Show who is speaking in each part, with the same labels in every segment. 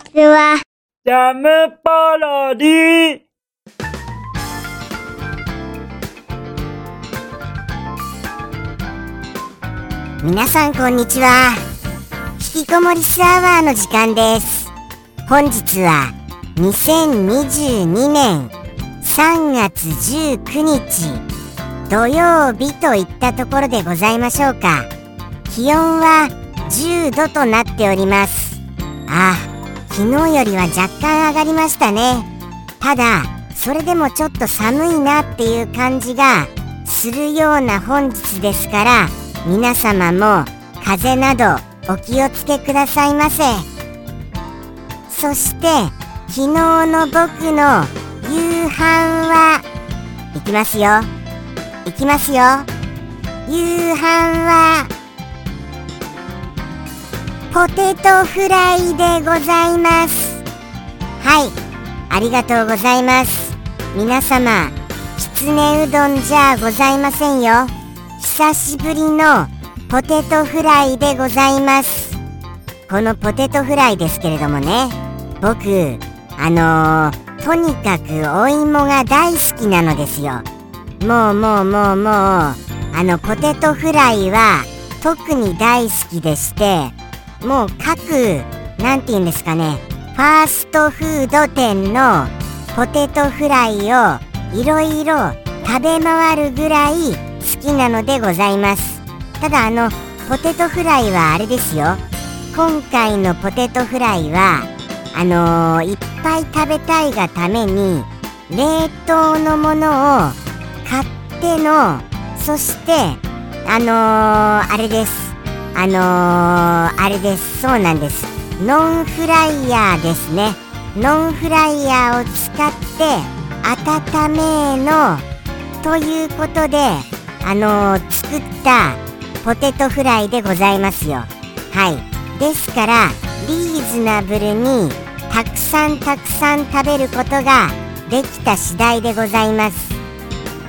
Speaker 1: ちは。
Speaker 2: ジャムパロディ。
Speaker 3: 皆さんこんにちは。引きこもりスアワーの時間です。本日は2022年3月19日土曜日といったところでございましょうか。気温は10度となっております。あ昨日よりは若干上がりましたね。ただそれでもちょっと寒いなっていう感じがするような本日ですから皆様も風邪などお気をつけくださいませ。そして昨日の僕の夕飯はいきますよ。いきますよ。夕飯はポテトフライでございます。はい。ありがとうございます。皆様きつねうどんじゃございませんよ。久しぶりのポテトフライでございます。このポテトフライですけれどもね。僕あのー、とにかくお芋が大好きなのですよ。もうもうもうもうあのポテトフライは特に大好きでして。もう各何て言うんですかね。ファーストフード店のポテトフライをいろいろ食べ回るぐらい好きなのでございます。ただあのポテトフライはあれですよ。今回のポテトフライはあのー、いっぱい食べたいがために冷凍のものを買ってのそしてあのー、あれです。あのー、あれです。そうなんです。ノンフライヤーですね。ノンフライヤーを使って温めのということであのー、作ったポテトフライでございますよ。はい。ですからリーズナブルにたくさんたくさん食べることができた次第でございます。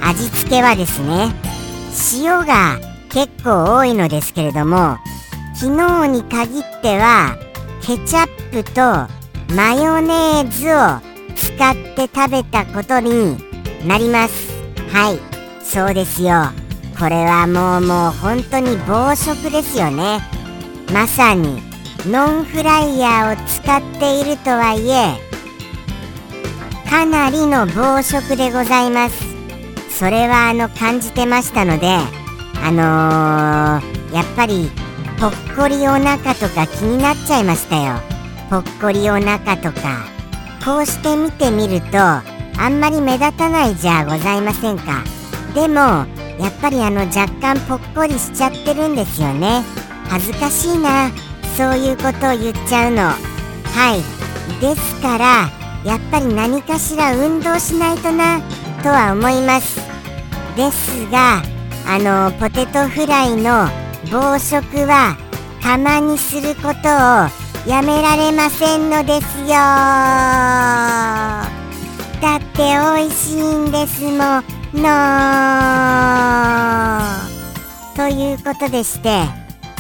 Speaker 3: 味付けはですね塩が結構多いのですけれども昨日に限ってはケチャップとマヨネーズを使って食べたことになります。はいそうですよ。これはもうもう本当に暴食ですよね。まさにノンフライヤーを使っているとはいえかなりの暴食でございます。それはあの感じてましたのであのー、やっぱりぽっこりお腹とか気になっちゃいましたよ。ぽっこりお腹とか。こうして見てみるとあんまり目立たないじゃございませんか。でもやっぱりあの若干ぽっこりしちゃってるんですよね。恥ずかしいな。そういうことを言っちゃうの。はい。ですからやっぱり何かしら運動しないとなとは思います。ですがあのポテトフライの暴食は釜にすることをやめられませんのですよ。だって美味しいんですもの。ということでして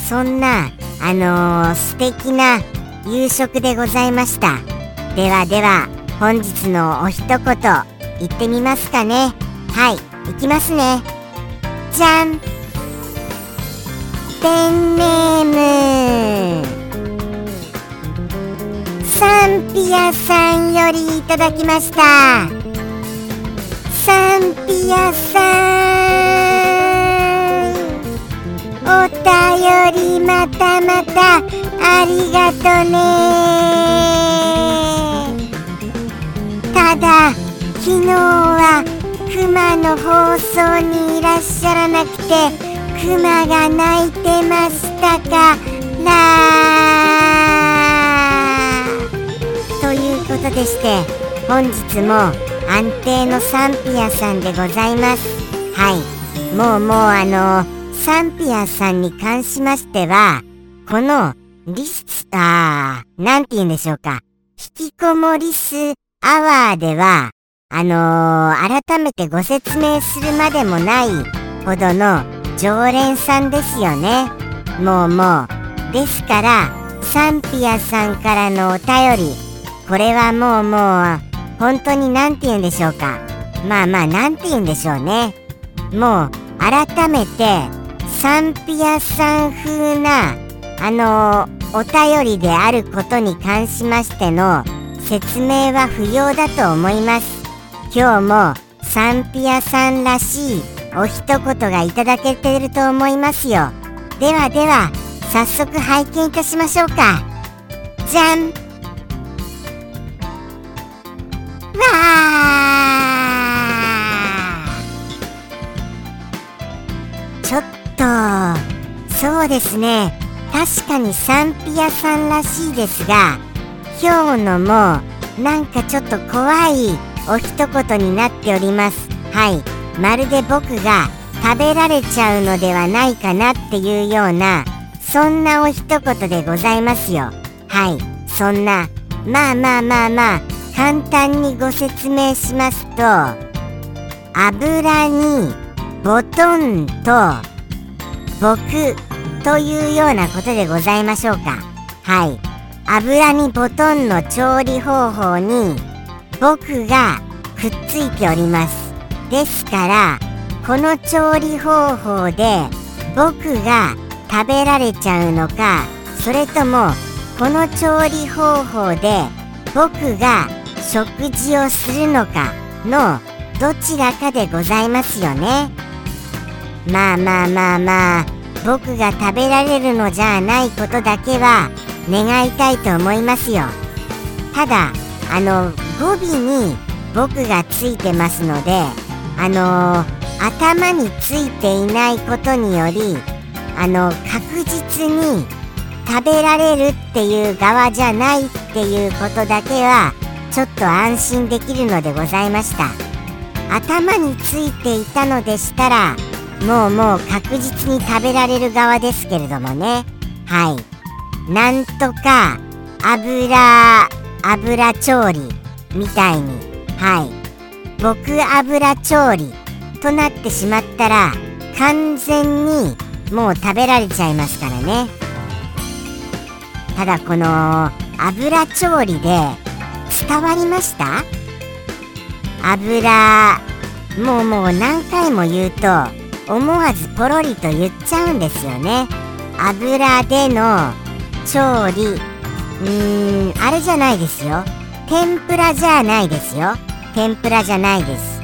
Speaker 3: そんなあのー、素敵な夕食でございました。ではでは本日のお一言言ってみますかね。はいいきますね。じゃん。ペンネーム。サンピアさんよりいただきました。サンピアさんお便りまたまたありがとね。ただ昨日はクマの放送にいらっしゃらなくてクマが鳴いてましたか？らということでして本日も安定のサンピアさんでございます。はい。もうもうあのサンピアさんに関しましてはこのリスあーなんて言うんでしょうか。引きこもりスアワーではあのー、改めてご説明するまでもないほどの常連さんですよね。もうもう。ですからサンピアさんからのお便り。これはもうもう本当に何て言うんでしょうか。まあまあ何て言うんでしょうね。もう改めてサンピアさん風なあのお便りであることに関しましての説明は不要だと思います。今日もサンピアさんらしいお一言がいただけてると思いますよ。ではでは早速拝見いたしましょうか。じゃん。わー。ちょっとそうですね。確かにサンピアさんらしいですが今日のもなんかちょっと怖いお一言になっております。はい。まるで僕が食べられちゃうのではないかなっていうようなそんなお一言でございますよ。はい。そんなまあまあまあまあ簡単にご説明しますと油にボトンと僕というようなことでございましょうか。はい。油にボトンの調理方法に僕がくっついております。ですからこの調理方法で僕が食べられちゃうのかそれともこの調理方法で僕が食事をするのかのどちらかでございますよね。まあまあまあまあ僕が食べられるのじゃないことだけは願いたいと思いますよ。ただあの語尾に僕がついてますのであの頭についていないことによりあの確実に食べられるっていう側じゃないっていうことだけはちょっと安心できるのでございました。頭についていたのでしたらもうもう確実に食べられる側ですけれどもね。はい。なんとか油油調理。みたいに。はい。僕油調理となってしまったら完全にもう食べられちゃいますからね。ただこの油調理で伝わりました？油もうもう何回も言うと思わずポロリと言っちゃうんですよね。油での調理。うーんあれじゃないですよ。天ぷらじゃないですよ。天ぷらじゃないです。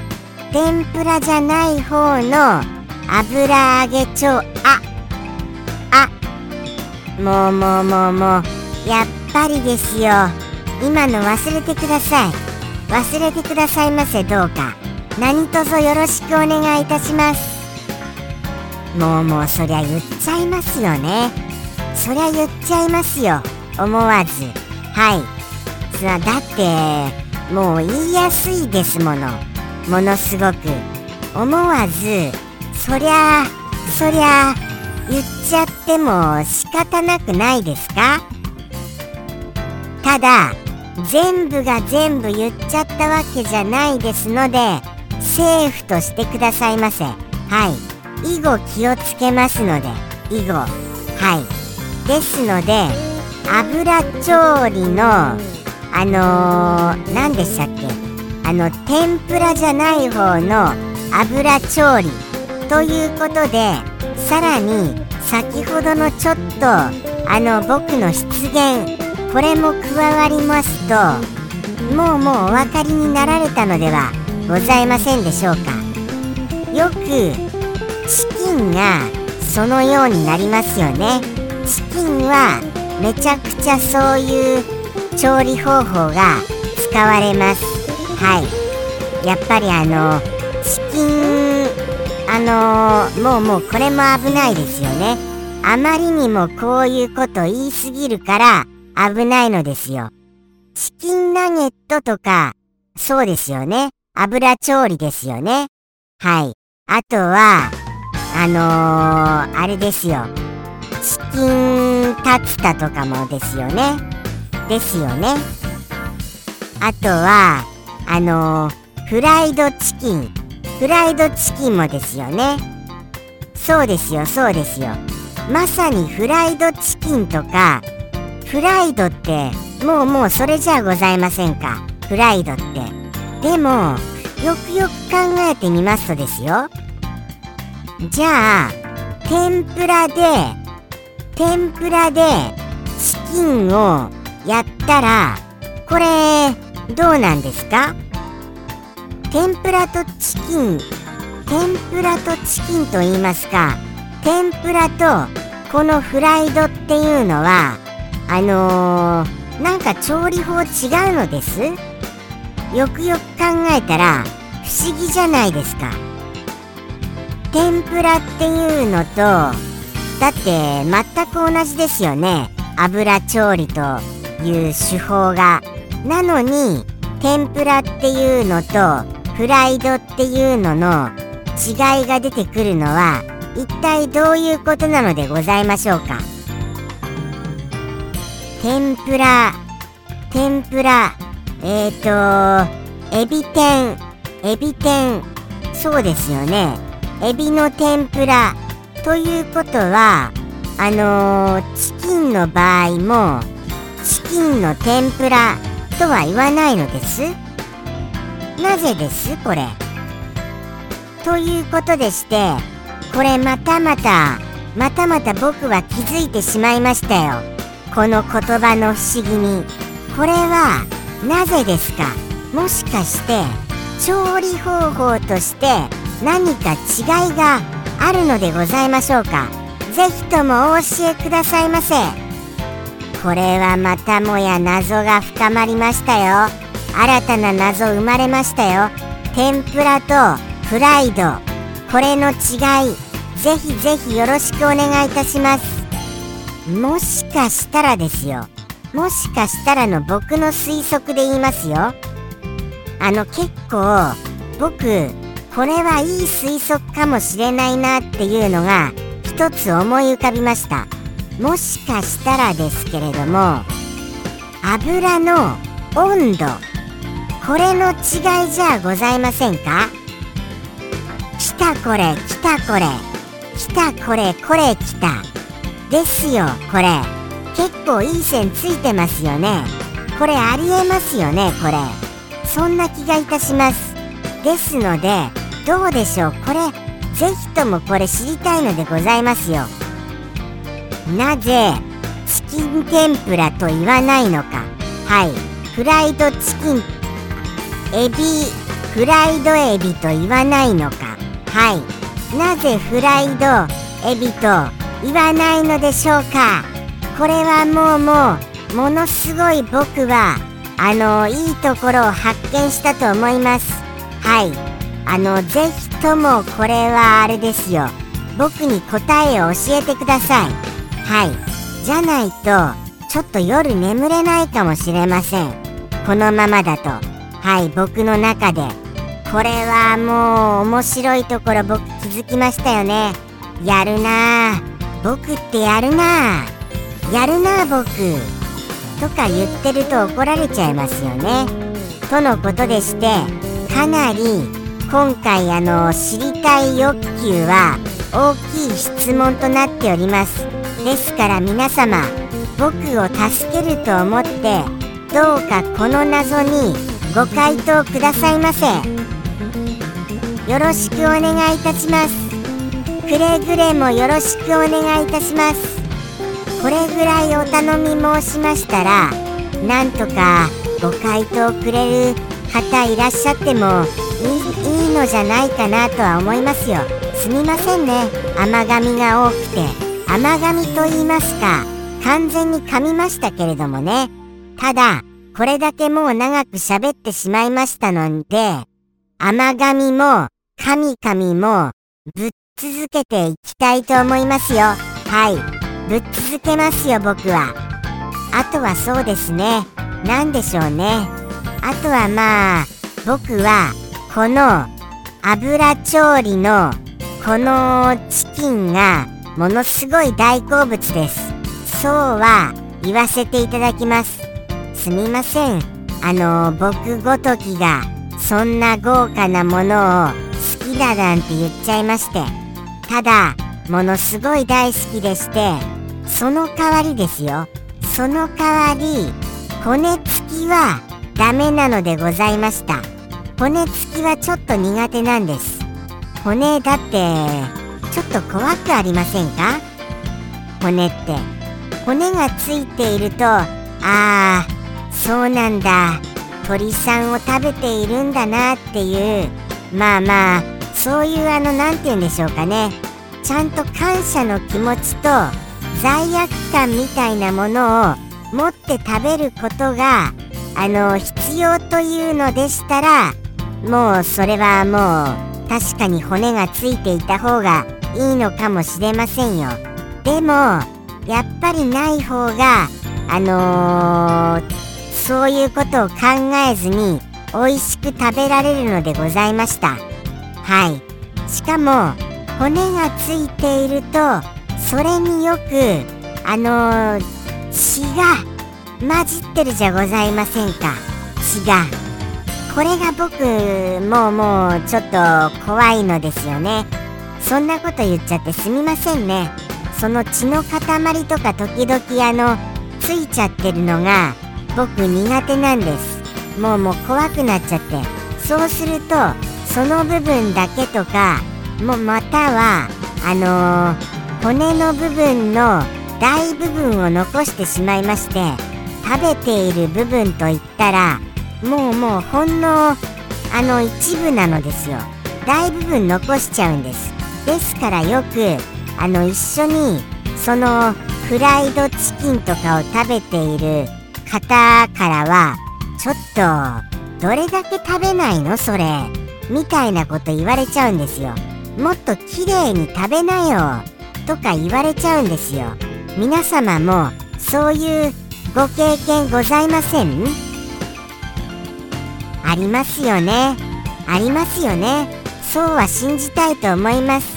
Speaker 3: 天ぷらじゃない方の油揚げ調あ。あ。もうもうもうもう。やっぱりですよ。今の忘れてください。忘れてくださいませどうか。何卒よろしくお願いいたします。もうもうそりゃ言っちゃいますよね。そりゃ言っちゃいますよ。思わず。はい。さだってもう言いやすいですもの。ものすごく。思わずそりゃそりゃ言っちゃっても仕方なくないですか？ただ全部が全部言っちゃったわけじゃないですのでセーフとしてくださいませ。はい。以後気をつけますので。以後。はい。ですので油調理のあのー、何でしたっけ？あの天ぷらじゃない方の油調理ということでさらに先ほどのちょっとあの僕の出現これも加わりますともうもうお分かりになられたのではございませんでしょうか？よくチキンがそのようになりますよね。チキンはめちゃくちゃそういう調理方法が使われます。はい。やっぱりあのチキンあの、もうもうこれも危ないですよね。あまりにもこういうこと言いすぎるから危ないのですよ。チキンナゲットとかそうですよね。油調理ですよね。はい。あとはあのー、あれですよ。チキンタツタとかもですよね。ですよね。あとはあのー、フライドチキン。フライドチキンもですよね。そうですよそうですよ。まさにフライドチキンとかフライドってもうもうそれじゃございませんか。フライドって。でもよくよく考えてみますとですよ。じゃあ天ぷらで天ぷらでチキンをやったらこれどうなんですか？天ぷらとチキン。天ぷらとチキンと言いますか。天ぷらとこのフライドっていうのはあのー、なんか調理法違うのです？よくよく考えたら不思議じゃないですか。天ぷらっていうのとだって全く同じですよね。油調理と。いう手法がなのに天ぷらっていうのとフライドっていうのの違いが出てくるのは一体どういうことなのでございましょうか？天ぷら天ぷらえっ、ー、とエビ天エビ天そうですよね。エビの天ぷらということはあのー、チキンの場合もキンの天ぷらとは言わないのです。なぜです？これ。ということでしてこれまたまたまたまた僕は気づいてしまいましたよ。この言葉の不思議に。これはなぜですか？もしかして調理方法として何か違いがあるのでございましょうか？ぜひともお教えくださいませ。これはまたもや謎が深まりましたよ。新たな謎生まれましたよ。天ぷらとフライド。これの違い。ぜひぜひよろしくお願いいたします。もしかしたらですよ。もしかしたらの僕の推測で言いますよ。あの結構僕これはいい推測かもしれないなっていうのが一つ思い浮かびました。もしかしたらですけれども油の温度これの違いじゃございませんか？来たこれ来たこれ来たこれこれ来た。ですよこれ。結構いい線ついてますよね。これありえますよねこれ。そんな気がいたします。ですのでどうでしょう？これぜひともこれ知りたいのでございますよ。なぜチキン天ぷらと言わないのか。はい。フライドチキン。エビフライドエビと言わないのか。はい。なぜフライドエビと言わないのでしょうか。これはもうもうものすごい僕はあのいいところを発見したと思います。はい。あのぜひともこれはあれですよ。僕に答えを教えてください。はい。じゃないとちょっと夜眠れないかもしれません。このままだと。はい僕の中で。これはもう面白いところ僕気づきましたよね。やるなあ僕ってやるなあやるなあ僕。とか言ってると怒られちゃいますよね。とのことでしてかなり今回あの知りたい欲求は大きい質問となっております。ですから皆様僕を助けると思ってどうかこの謎にご回答くださいませ。よろしくお願いいたします。くれぐれもよろしくお願いいたします。これぐらいお頼み申しましたらなんとかご回答くれる方いらっしゃってもいいいのじゃないかなとは思いますよ。すみませんね。甘噛みが多くて。甘噛みと言いますか完全に噛みましたけれどもね。ただこれだけもう長く喋ってしまいましたので甘噛みも神々もぶっ続けていきたいと思いますよ。はい。ぶっ続けますよ僕は。あとはそうですね。何でしょうね。あとはまあ僕はこの油調理のこのチキンがものすごい大好物です。そうは言わせていただきます。すみません。あの僕ごときがそんな豪華なものを好きだなんて言っちゃいまして。ただものすごい大好きでしてその代わりですよ。その代わり骨付きはダメなのでございました。骨付きはちょっと苦手なんです。骨だってちょっと怖くありませんか？骨って。骨がついているとああそうなんだ。鳥さんを食べているんだなっていう。まあまあそういうあの何て言うんでしょうかね。ちゃんと感謝の気持ちと罪悪感みたいなものを持って食べることがあの必要というのでしたらもうそれはもう確かに骨がついていた方がいいのかもしれませんよ。でもやっぱりない方があのー、そういうことを考えずに美味しく食べられるのでございました。はい。しかも骨がついているとそれによくあのー、血が混じってるじゃございませんか。血が。これが僕もうもうちょっと怖いのですよね。そんなこと言っちゃってすみませんね。その血の塊とか時々あのついちゃってるのが僕苦手なんです。もうもう怖くなっちゃって。そうするとその部分だけとかもまたはあのー、骨の部分の大部分を残してしまいまして食べている部分といったらもうもうほんのあの一部なのですよ。大部分残しちゃうんです。ですからよくあの一緒にそのフライドチキンとかを食べている方からはちょっとどれだけ食べないのそれみたいなこと言われちゃうんですよ。もっと綺麗に食べなよとか言われちゃうんですよ。皆様もそういうご経験ございません？ありますよね。ありますよね。そうは信じたいと思います。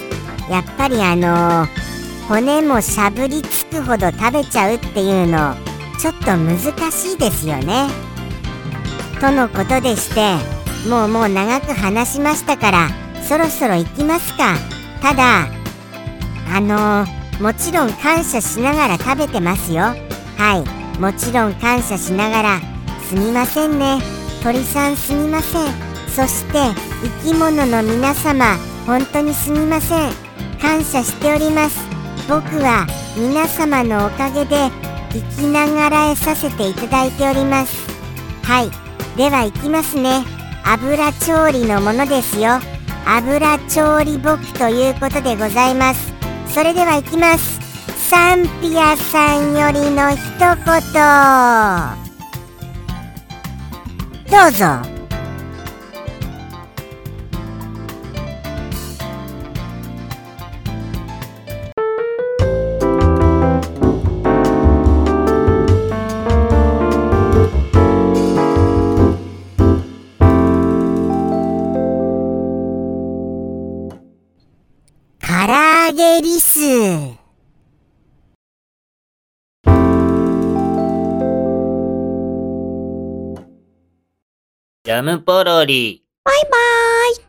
Speaker 3: やっぱりあの骨もしゃぶりつくほど食べちゃうっていうのちょっと難しいですよね。とのことでしてもうもう長く話しましたからそろそろ行きますか。ただあの、もちろん感謝しながら食べてますよ。はい。もちろん感謝しながらすみませんね。鳥さんすみません。そして生き物の皆様本当にすみません。感謝しております。僕は皆様のおかげで生きながらえさせていただいております。はい。では行きますね。油調理のものですよ。油調理僕ということでございます。それでは行きます。サンピアさんよりの一言。どうぞ。げリス。
Speaker 2: ジャムポロリ。
Speaker 3: バイバーイ。